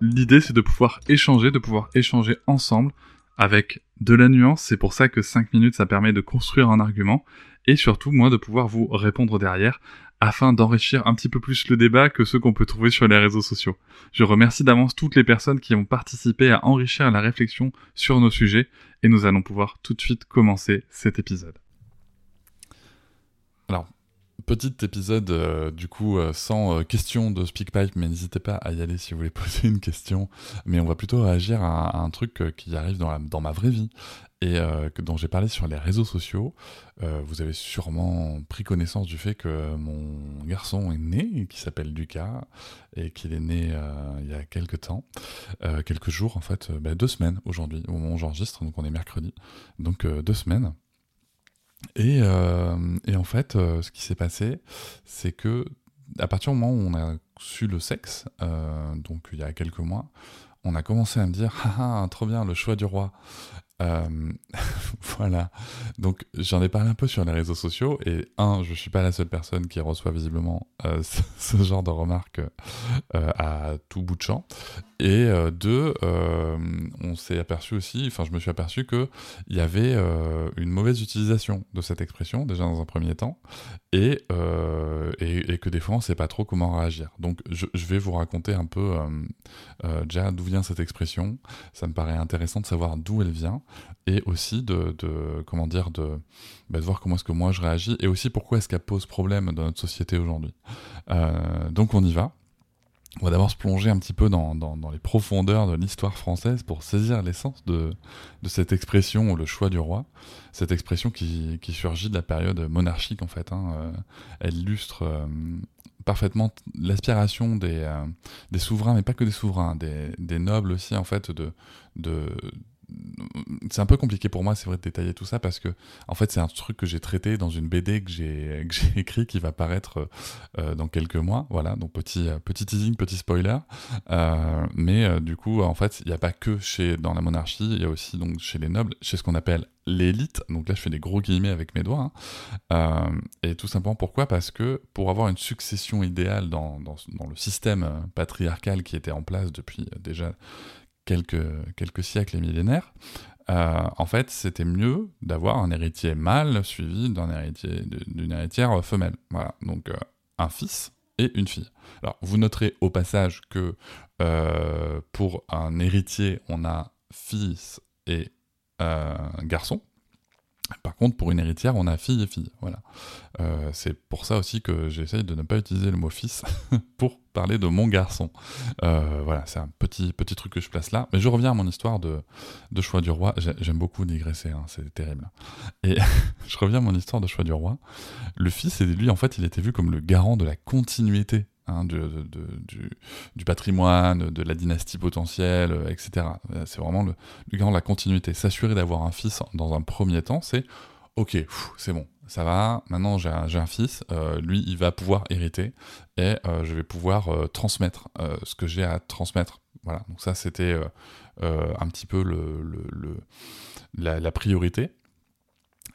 L'idée c'est de pouvoir échanger, de pouvoir échanger ensemble avec de la nuance, c'est pour ça que 5 minutes ça permet de construire un argument, et surtout moi de pouvoir vous répondre derrière afin d'enrichir un petit peu plus le débat que ceux qu'on peut trouver sur les réseaux sociaux. Je remercie d'avance toutes les personnes qui ont participé à enrichir la réflexion sur nos sujets, et nous allons pouvoir tout de suite commencer cet épisode. Alors, petit épisode euh, du coup euh, sans euh, question de SpeakPipe, mais n'hésitez pas à y aller si vous voulez poser une question. Mais on va plutôt réagir à, un truc qui arrive dans, dans, ma vraie vie et que, dont j'ai parlé sur les réseaux sociaux. vous avez sûrement pris connaissance du fait que mon garçon est né, qui s'appelle Lucas, et qu'il est né il y a quelques temps, quelques jours en fait, bah, deux semaines aujourd'hui, au moment où j'enregistre, donc on est mercredi, donc deux semaines. Et, euh, et, en fait, euh, ce qui s'est passé, c'est que à partir du moment où on a su le sexe, euh, donc il y a quelques mois, on a commencé à me dire ah, ah trop bien le choix du roi. Euh, voilà. Donc j'en ai parlé un peu sur les réseaux sociaux et un, je suis pas la seule personne qui reçoit visiblement euh, ce, genre de remarques euh, à tout bout de champ. Et deux, on s'est aperçu aussi, enfin je me suis aperçu que il y avait une mauvaise utilisation de cette expression déjà dans un premier temps et, et, que des fois on sait pas trop comment réagir. Donc je, je vais vous raconter un peu déjà d'où vient cette expression. Ça me paraît intéressant de savoir d'où elle vient et aussi de, comment dire de, bah, de, voir comment est-ce que moi je réagis et aussi pourquoi est-ce qu'elle pose problème dans notre société aujourd'hui. Euh, donc on y va. On va d'abord se plonger un petit peu dans, dans, les profondeurs de l'histoire française pour saisir l'essence de, de, cette expression, le choix du roi. Cette expression qui, qui surgit de la période monarchique en fait. Hein. Euh, elle illustre euh, parfaitement l'aspiration des, des souverains, mais pas que des souverains, des, des nobles aussi en fait de, de, c'est un peu compliqué pour moi, c'est vrai, de détailler tout ça parce que, en fait, c'est un truc que j'ai traité dans une BD que j'ai écrit qui va paraître euh, dans quelques mois. Voilà, donc petit, euh, petit teasing, petit spoiler. Euh, mais du coup, en fait, il n'y a pas que chez, dans la monarchie, il y a aussi donc chez les nobles, chez ce qu'on appelle l'élite. Donc là, je fais des gros guillemets avec mes doigts. Hein. et tout simplement pourquoi? Parce que pour avoir une succession idéale dans, dans, dans le système patriarcal qui était en place depuis déjà quelques, siècles et millénaires, euh, en fait, c'était mieux d'avoir un héritier mâle suivi héritier, d'une héritière femelle. Voilà, donc euh, un fils et une fille. Alors, vous noterez au passage que euh, pour un héritier, on a fils et garçon. Par contre, pour une héritière, on a fille et fille. Voilà. Euh, c'est pour ça aussi que j'essaye de ne pas utiliser le mot fils pour parler de mon garçon. Euh, voilà, c'est un petit, petit truc que je place là. Mais je reviens à mon histoire de, de choix du roi. J'aime beaucoup digresser, hein, c'est terrible. Et je reviens à mon histoire de choix du roi. Le fils, lui, en fait, il était vu comme le garant de la continuité Hein, du, du, patrimoine, de la dynastie potentielle, euh, etc. Euh, c'est vraiment le, le la continuité. S'assurer d'avoir un fils dans un premier temps, c'est ok, c'est bon, ça va, maintenant j'ai un, fils, euh, lui il va pouvoir hériter et je vais pouvoir transmettre ce que j'ai à transmettre. Voilà, donc ça c'était un petit peu le, le, la, priorité.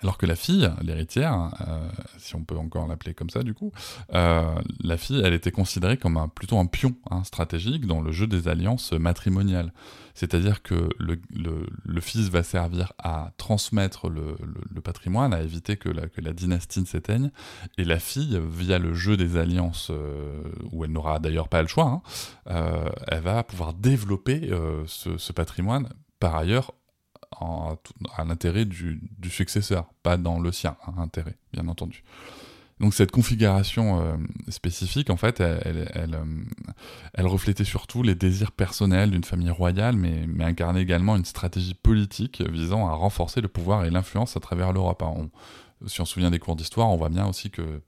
Alors que la fille, l'héritière, euh, si on peut encore l'appeler comme ça du coup, euh, la fille, elle était considérée comme plutôt un pion hein, stratégique dans le jeu des alliances matrimoniales. C'est-à-dire que le, fils va servir à transmettre le, patrimoine, à éviter que la, dynastie s'éteigne, et la fille, via le jeu des alliances, euh, où elle n'aura d'ailleurs pas le choix, hein, elle va pouvoir développer ce patrimoine par ailleurs à l'intérêt du, successeur, pas dans le sien, hein, intérêt, bien entendu. Donc cette configuration euh, spécifique, en fait, elle, euh, elle, reflétait surtout les désirs personnels d'une famille royale, mais, mais, incarnait également une stratégie politique visant à renforcer le pouvoir et l'influence à travers l'Europe. Hein. si on se souvient des cours d'histoire, on voit bien aussi que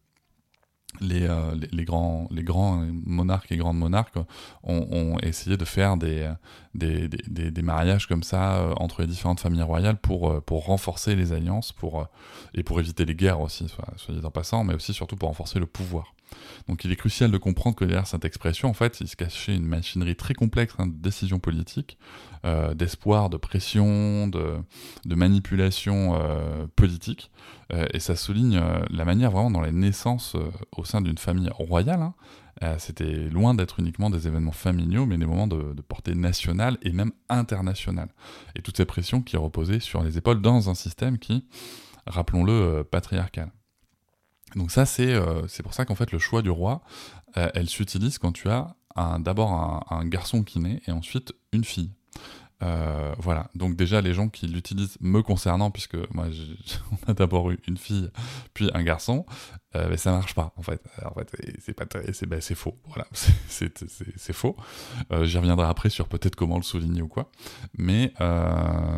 euh, les, les, grands, les grands monarques et grandes monarques ont, essayé de faire des, des, des, mariages comme ça euh, entre les différentes familles royales pour, euh, pour renforcer les alliances pour, et pour éviter les guerres aussi, soit, soit dit en passant, mais aussi surtout pour renforcer le pouvoir. Donc il est crucial de comprendre que derrière cette expression, en fait, il se cachait une machinerie très complexe hein, de décisions politiques, euh, d'espoir, de pression, de, manipulation euh, politique. Euh, et ça souligne la manière vraiment dont les naissances au sein d'une famille royale, hein, c'était loin d'être uniquement des événements familiaux, mais des moments de, portée nationale et même internationale. Et toutes ces pressions qui reposaient sur les épaules dans un système qui, rappelons-le, patriarcal. Donc ça, c'est euh, pour ça qu'en fait, le choix du roi, euh, elle s'utilise quand tu as d'abord un, garçon qui naît et ensuite une fille. Euh, voilà, donc déjà les gens qui l'utilisent me concernant, puisque moi on a d'abord eu une fille puis un garçon, mais ça marche pas en fait. En fait, c'est pas c'est ben, faux. Voilà, c'est faux. J'y reviendrai après sur peut-être comment le souligner ou quoi, mais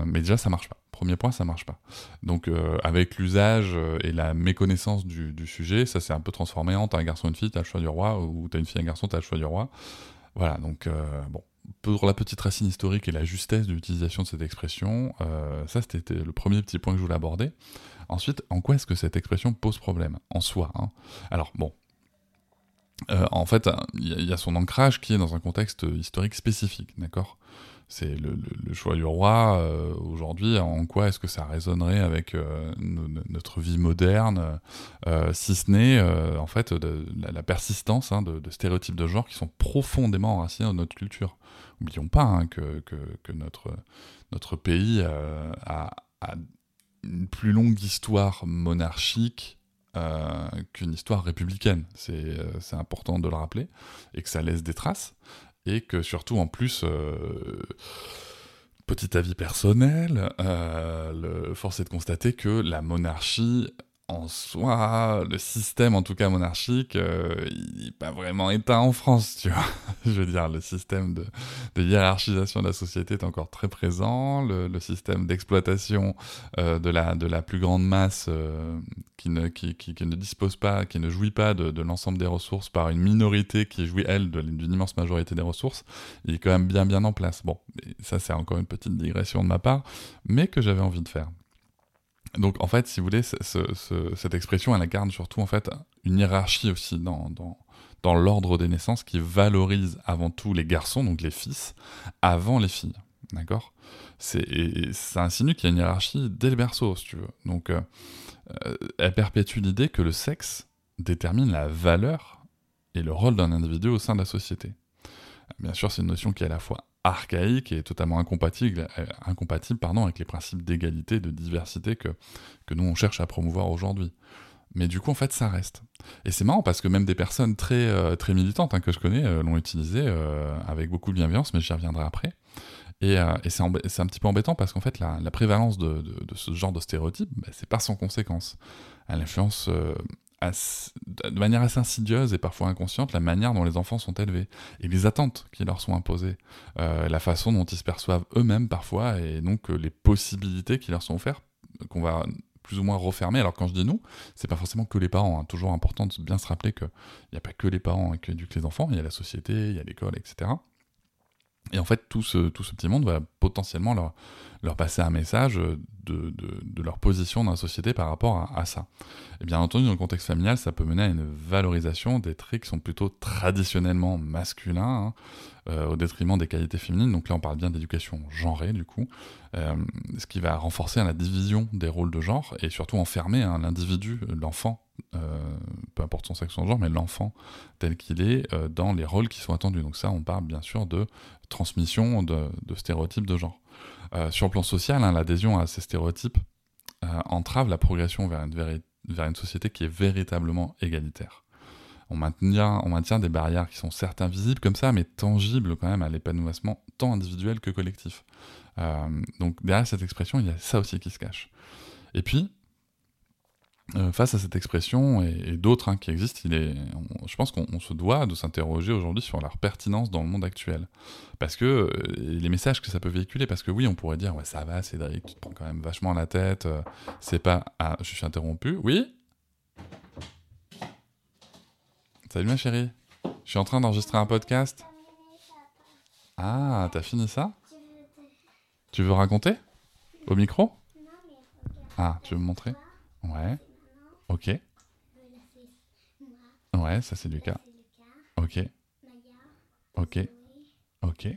mais déjà ça marche pas. Premier point, ça marche pas. Donc euh, avec l'usage euh, et la méconnaissance du, sujet, ça s'est un peu transformé en t'as un garçon une fille, t'as le choix du roi, ou t'as une fille un garçon, t'as le choix du roi. Voilà, donc euh, bon, pour la petite racine historique et la justesse de l'utilisation de cette expression, ça c'était le premier petit point que je voulais aborder. Ensuite, en quoi est-ce que cette expression pose problème En soi. Hein? Alors bon, en fait, il y, a son ancrage qui est dans un contexte historique spécifique, d'accord? C'est le, choix du roi euh, aujourd'hui. En quoi est-ce que ça résonnerait avec euh, notre vie moderne, euh, si ce n'est en fait la, persistance hein, de, stéréotypes de genre qui sont profondément enracinés dans notre culture. N'oublions pas hein, que, notre, pays a, a, une plus longue histoire monarchique qu'une histoire républicaine. C'est important de le rappeler et que ça laisse des traces et que surtout en plus, euh, petit avis personnel, euh, force est de constater que la monarchie en soi, le système, en tout cas monarchique, euh, il n'est pas vraiment éteint en France, tu vois. Je veux dire, le système de, hiérarchisation de la société est encore très présent, le, système d'exploitation euh, de, la, plus grande masse euh, qui, ne, qui, qui, ne dispose pas, qui ne jouit pas de, de l'ensemble des ressources par une minorité qui jouit, elle, d'une immense majorité des ressources, il est quand même bien bien en place. Bon, ça c'est encore une petite digression de ma part, mais que j'avais envie de faire. Donc en fait, si vous voulez, cette expression, elle incarne surtout en fait une hiérarchie aussi dans, dans, l'ordre des naissances qui valorise avant tout les garçons, donc les fils, avant les filles. D'accord? Ça insinue qu'il y a une hiérarchie dès le berceau, si tu veux. Donc euh, euh, elle perpétue l'idée que le sexe détermine la valeur et le rôle d'un individu au sein de la société. Bien sûr, c'est une notion qui est à la fois archaïque et totalement incompatible, euh, incompatible pardon, avec les principes d'égalité de diversité que, que nous on cherche à promouvoir aujourd'hui. Mais du coup, en fait, ça reste. Et c'est marrant parce que même des personnes très, euh, très militantes hein, que je connais euh, l'ont utilisé avec beaucoup de bienveillance, mais j'y reviendrai après. Et, et c'est un petit peu embêtant parce qu'en fait, la, prévalence de, de, ce genre de stéréotype, bah, c'est pas sans conséquence. Elle influence de manière assez insidieuse et parfois inconsciente la manière dont les enfants sont élevés et les attentes qui leur sont imposées, euh, la façon dont ils se perçoivent eux-mêmes parfois et donc euh, les possibilités qui leur sont offertes qu'on va plus ou moins refermer. Alors quand je dis nous, c'est pas forcément que les parents. Hein. Toujours important de bien se rappeler qu'il n'y a pas que les parents qui éduquent les enfants, il y a la société, il y a l'école, etc. Et en fait, tout ce, tout ce petit monde va potentiellement leur, leur passer un message de, de, leur position dans la société par rapport à, ça. Et bien entendu, dans le contexte familial, ça peut mener à une valorisation des traits qui sont plutôt traditionnellement masculins, hein, euh, au détriment des qualités féminines. Donc là, on parle bien d'éducation genrée, du coup, euh, ce qui va renforcer la division des rôles de genre et surtout enfermer hein, l'individu, l'enfant, euh, peu importe son sexe ou son genre, mais l'enfant tel qu'il est dans les rôles qui sont attendus. Donc ça, on parle bien sûr de transmission de, stéréotypes de genre. Euh, sur le plan social, hein, l'adhésion à ces stéréotypes euh, entrave la progression vers une, société qui est véritablement égalitaire. on maintient, on maintient des barrières qui sont certes invisibles comme ça, mais tangibles quand même à l'épanouissement tant individuel que collectif. Euh, donc derrière cette expression, il y a ça aussi qui se cache. Et puis, euh, face à cette expression et, d'autres hein, qui existent, je pense qu'on se doit de s'interroger aujourd'hui sur leur pertinence dans le monde actuel. Parce que euh, les messages que ça peut véhiculer, parce que oui, on pourrait dire, ouais, ça va, Cédric, tu te prends quand même vachement la tête, c'est pas. Ah, je suis interrompu, oui? Salut ma chérie, je suis en train d'enregistrer un podcast. Ah, t'as fini ça? Tu veux raconter? Au micro? Ah, tu veux me montrer? Ouais. Ok. Ouais, ça c'est Lucas. Ok. Ok. Ok.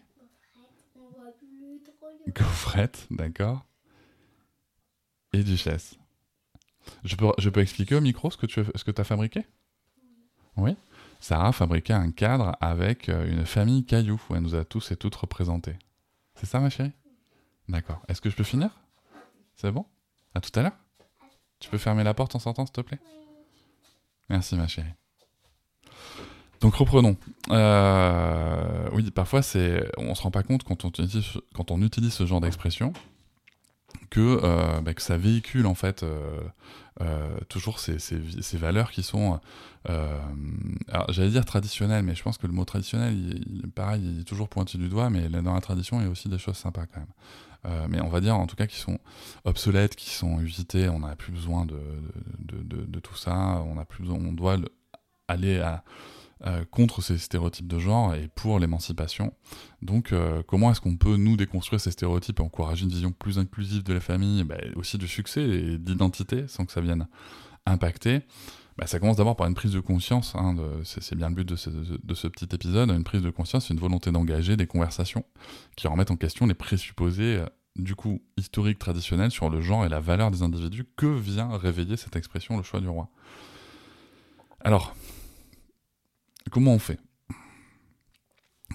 Gaufrette, d'accord. Et duchesse. Je peux, je peux expliquer au micro ce que tu as fabriqué? Oui. Sarah a fabriqué un cadre avec euh, une famille caillou où elle nous a tous et toutes représentés. C'est ça ma chérie? D'accord. Est-ce que je peux finir? C'est bon? À tout à l'heure Tu peux fermer la porte en sortant s'il te plaît? Merci ma chérie. Donc reprenons. Euh, oui, parfois c'est, on se rend pas compte quand on utilise, quand on utilise ce genre d'expression que, euh, bah, ça véhicule en fait euh, toujours ces, valeurs qui sont, j'allais dire traditionnelles, mais je pense que le mot traditionnel, il, pareil, il est toujours pointu du doigt, mais dans la tradition, il y a aussi des choses sympas quand même. Mais on va dire en tout cas qui sont obsolètes, qui sont usitées, on n'a plus besoin de de, tout ça, on a plus besoin, on doit aller euh, contre ces stéréotypes de genre et pour l'émancipation. Donc euh, comment est-ce qu'on peut nous déconstruire ces stéréotypes et encourager une vision plus inclusive de la famille, bah, aussi du succès et d'identité sans que ça vienne impacter? Bah, ça commence d'abord par une prise de conscience, hein, c'est bien le but de ce, petit épisode, une prise de conscience, une volonté d'engager des conversations qui remettent en question les présupposés euh, du coup historiques traditionnels sur le genre et la valeur des individus que vient réveiller cette expression le choix du roi? Alors, Comment on fait?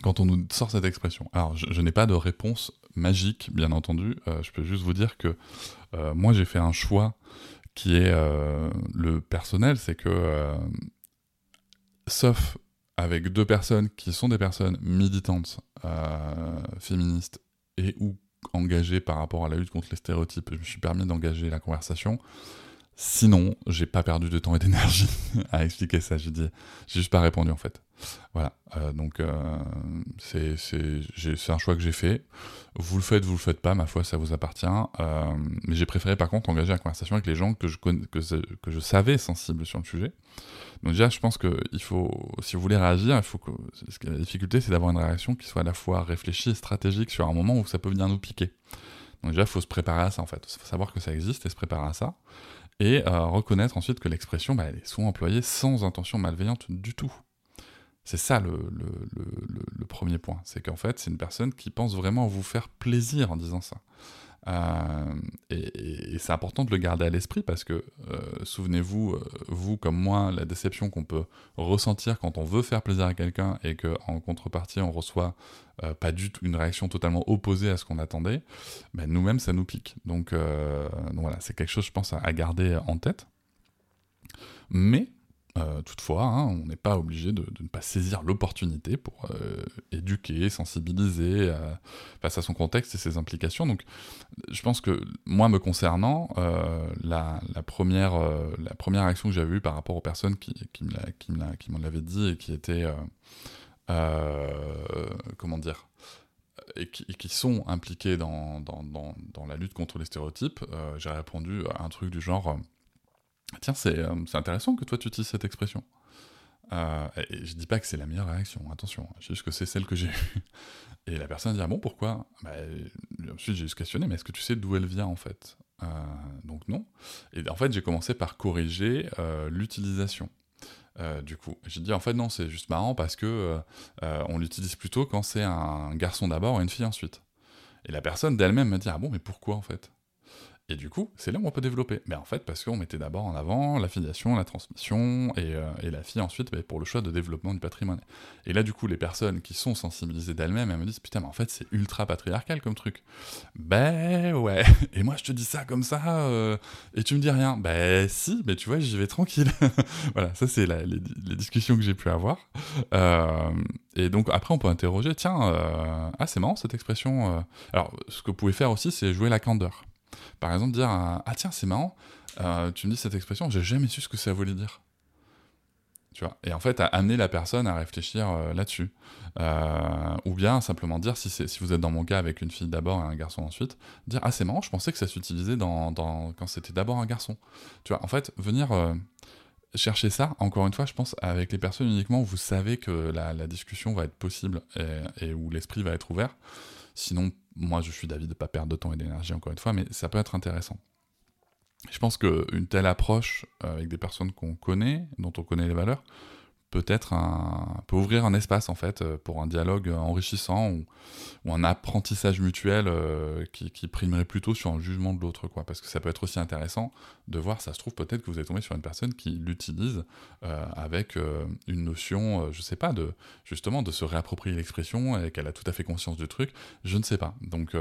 Quand on nous sort cette expression Alors, je, n'ai pas de réponse magique, bien entendu. Euh, je peux juste vous dire que euh, moi, j'ai fait un choix qui est euh, le personnel, c'est que, sauf avec deux personnes qui sont des personnes militantes, féministes et ou engagées par rapport à la lutte contre les stéréotypes, je me suis permis d'engager la conversation. Sinon, j'ai pas perdu de temps et d'énergie à expliquer ça. J'ai dit, j'ai juste pas répondu en fait. Voilà. Euh, donc euh, c'est un choix que j'ai fait. Vous le faites, vous le faites pas. Ma foi, ça vous appartient. Euh, mais j'ai préféré par contre engager la conversation avec les gens que je que, que je savais sensibles sur le sujet. Donc déjà, je pense que il faut, si vous voulez réagir, il faut que la difficulté, c'est d'avoir une réaction qui soit à la fois réfléchie et stratégique sur un moment où ça peut venir nous piquer. Donc déjà, il faut se préparer à ça en fait. Il faut savoir que ça existe et se préparer à ça et euh, reconnaître ensuite que l'expression, bah, est souvent employée sans intention malveillante du tout. C'est ça le, premier point, c'est qu'en fait, c'est une personne qui pense vraiment vous faire plaisir en disant ça. Euh, et, c'est important de le garder à l'esprit parce que, euh, souvenez-vous, euh, vous comme moi, la déception qu'on peut ressentir quand on veut faire plaisir à quelqu'un et qu'en contrepartie on reçoit pas du tout une réaction totalement opposée à ce qu'on attendait, ben nous-mêmes ça nous pique. Donc, voilà, c'est quelque chose, je pense, à garder en tête. Mais euh, toutefois, hein, on n'est pas obligé de, ne pas saisir l'opportunité pour euh, éduquer, sensibiliser euh, face à son contexte et ses implications. Donc, je pense que moi, me concernant, la, première, la action que j'avais eue par rapport aux personnes qui, qui m'en l'avaient dit et qui étaient, comment dire, et qui, sont impliquées dans, dans, la lutte contre les stéréotypes, j'ai répondu à un truc du genre Tiens, euh, c'est intéressant que toi tu utilises cette expression. Euh, et je dis pas que c'est la meilleure réaction, attention, c'est juste que c'est celle que j'ai eue. Et la personne dit Ah bon, pourquoi? Bah, Ensuite, j'ai juste questionné Mais est-ce que tu sais d'où elle vient en fait? Euh, Donc, non. Et en fait, j'ai commencé par corriger euh, l'utilisation. du coup, j'ai dit en fait non, c'est juste marrant parce que on l'utilise plutôt quand c'est un garçon d'abord et une fille ensuite. Et la personne d'elle-même m'a dit ah bon mais pourquoi en fait? Et du coup, c'est là où on peut développer. Mais en fait, parce qu'on mettait d'abord en avant la filiation, la transmission, et, euh, et la fille ensuite bah, pour le choix de développement du patrimoine. Et là, du coup, les personnes qui sont sensibilisées d'elles-mêmes, elles me disent Putain, mais en fait, c'est ultra patriarcal comme truc. Ben ouais. Et moi, je te dis ça comme ça, euh, et tu me dis rien. Ben si, mais tu vois, j'y vais tranquille. voilà, ça, c'est les, les, discussions que j'ai pu avoir. Euh, et donc, après, on peut interroger Tiens, ah, c'est marrant cette expression. Alors, ce que vous pouvez faire aussi, c'est jouer la candeur. Par exemple, dire Ah tiens, c'est marrant, euh, tu me dis cette expression, j'ai jamais su ce que ça voulait dire. Tu vois et en fait, à amener la personne à réfléchir euh, là-dessus. Euh, ou bien simplement dire, si, si vous êtes dans mon cas avec une fille d'abord et un garçon ensuite, dire Ah, c'est marrant, je pensais que ça s'utilisait dans, dans, quand c'était d'abord un garçon. Tu vois, en fait, venir chercher ça, encore une fois, je pense, avec les personnes uniquement où vous savez que la, discussion va être possible et où l'esprit va être ouvert. Sinon, moi, je suis d'avis de ne pas perdre de temps et d'énergie, encore une fois, mais ça peut être intéressant. Je pense qu'une telle approche euh, avec des personnes qu'on connaît, dont on connaît les valeurs, peut-être un, peut ouvrir un espace en fait euh, pour un dialogue enrichissant ou, un apprentissage mutuel euh, qui, primerait plutôt sur un jugement de l'autre quoi. Parce que ça peut être aussi intéressant de voir ça se trouve peut-être que vous êtes tombé sur une personne qui l'utilise euh, avec une notion je sais pas de justement de se réapproprier l'expression et qu'elle a tout à fait conscience du truc. Je ne sais pas. Donc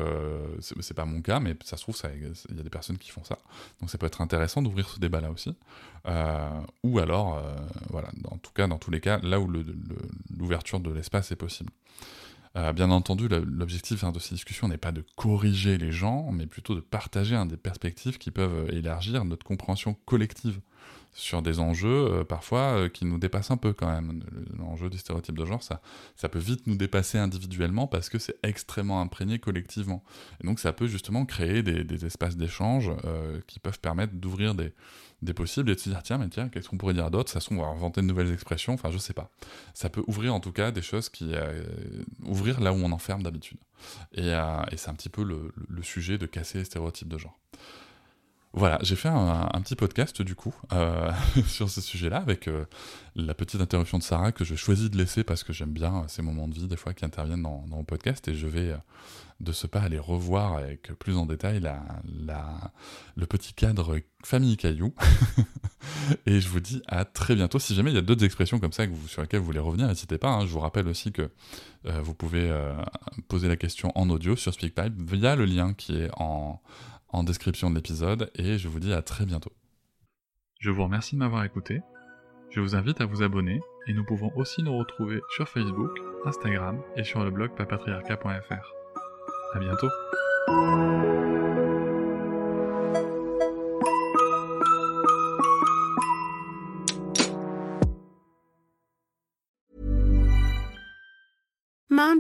c'est pas mon cas mais ça se trouve il y a des personnes qui font ça. Donc ça peut être intéressant d'ouvrir ce débat là aussi ou alors voilà en tout cas dans tous les cas, là où l'ouverture de l'espace est possible. Euh, bien entendu, l'objectif hein, de ces discussions n'est pas de corriger les gens, mais plutôt de partager des perspectives qui peuvent élargir notre compréhension collective sur des enjeux euh, parfois euh, qui nous dépassent un peu quand même. L'enjeu du stéréotype de genre, ça, ça peut vite nous dépasser individuellement parce que c'est extrêmement imprégné collectivement. Et donc ça peut justement créer des, espaces d'échange qui peuvent permettre d'ouvrir des, des possibles et de se dire tiens mais tiens qu'est-ce qu'on pourrait dire d'autre? Ça on va inventer de nouvelles expressions enfin je sais pas ça peut ouvrir en tout cas des choses qui euh, ouvrir là où on enferme d'habitude et, euh, et c'est un petit peu le, sujet de casser les stéréotypes de genre voilà, j'ai fait un, petit podcast du coup euh, sur ce sujet-là avec euh, la petite interruption de Sarah que je choisis de laisser parce que j'aime bien ces moments de vie des fois qui interviennent dans, mon podcast et je vais euh, de ce pas aller revoir avec plus en détail la, la, le petit cadre famille caillou et je vous dis à très bientôt. Si jamais il y a d'autres expressions comme ça que vous, sur lesquelles vous voulez revenir, n'hésitez pas. Hein. Je vous rappelle aussi que vous pouvez poser la question en audio sur SpeakPipe via le lien qui est en en description de l'épisode et je vous dis à très bientôt. Je vous remercie de m'avoir écouté. Je vous invite à vous abonner et nous pouvons aussi nous retrouver sur Facebook, Instagram et sur le blog papatriarca.fr. À bientôt.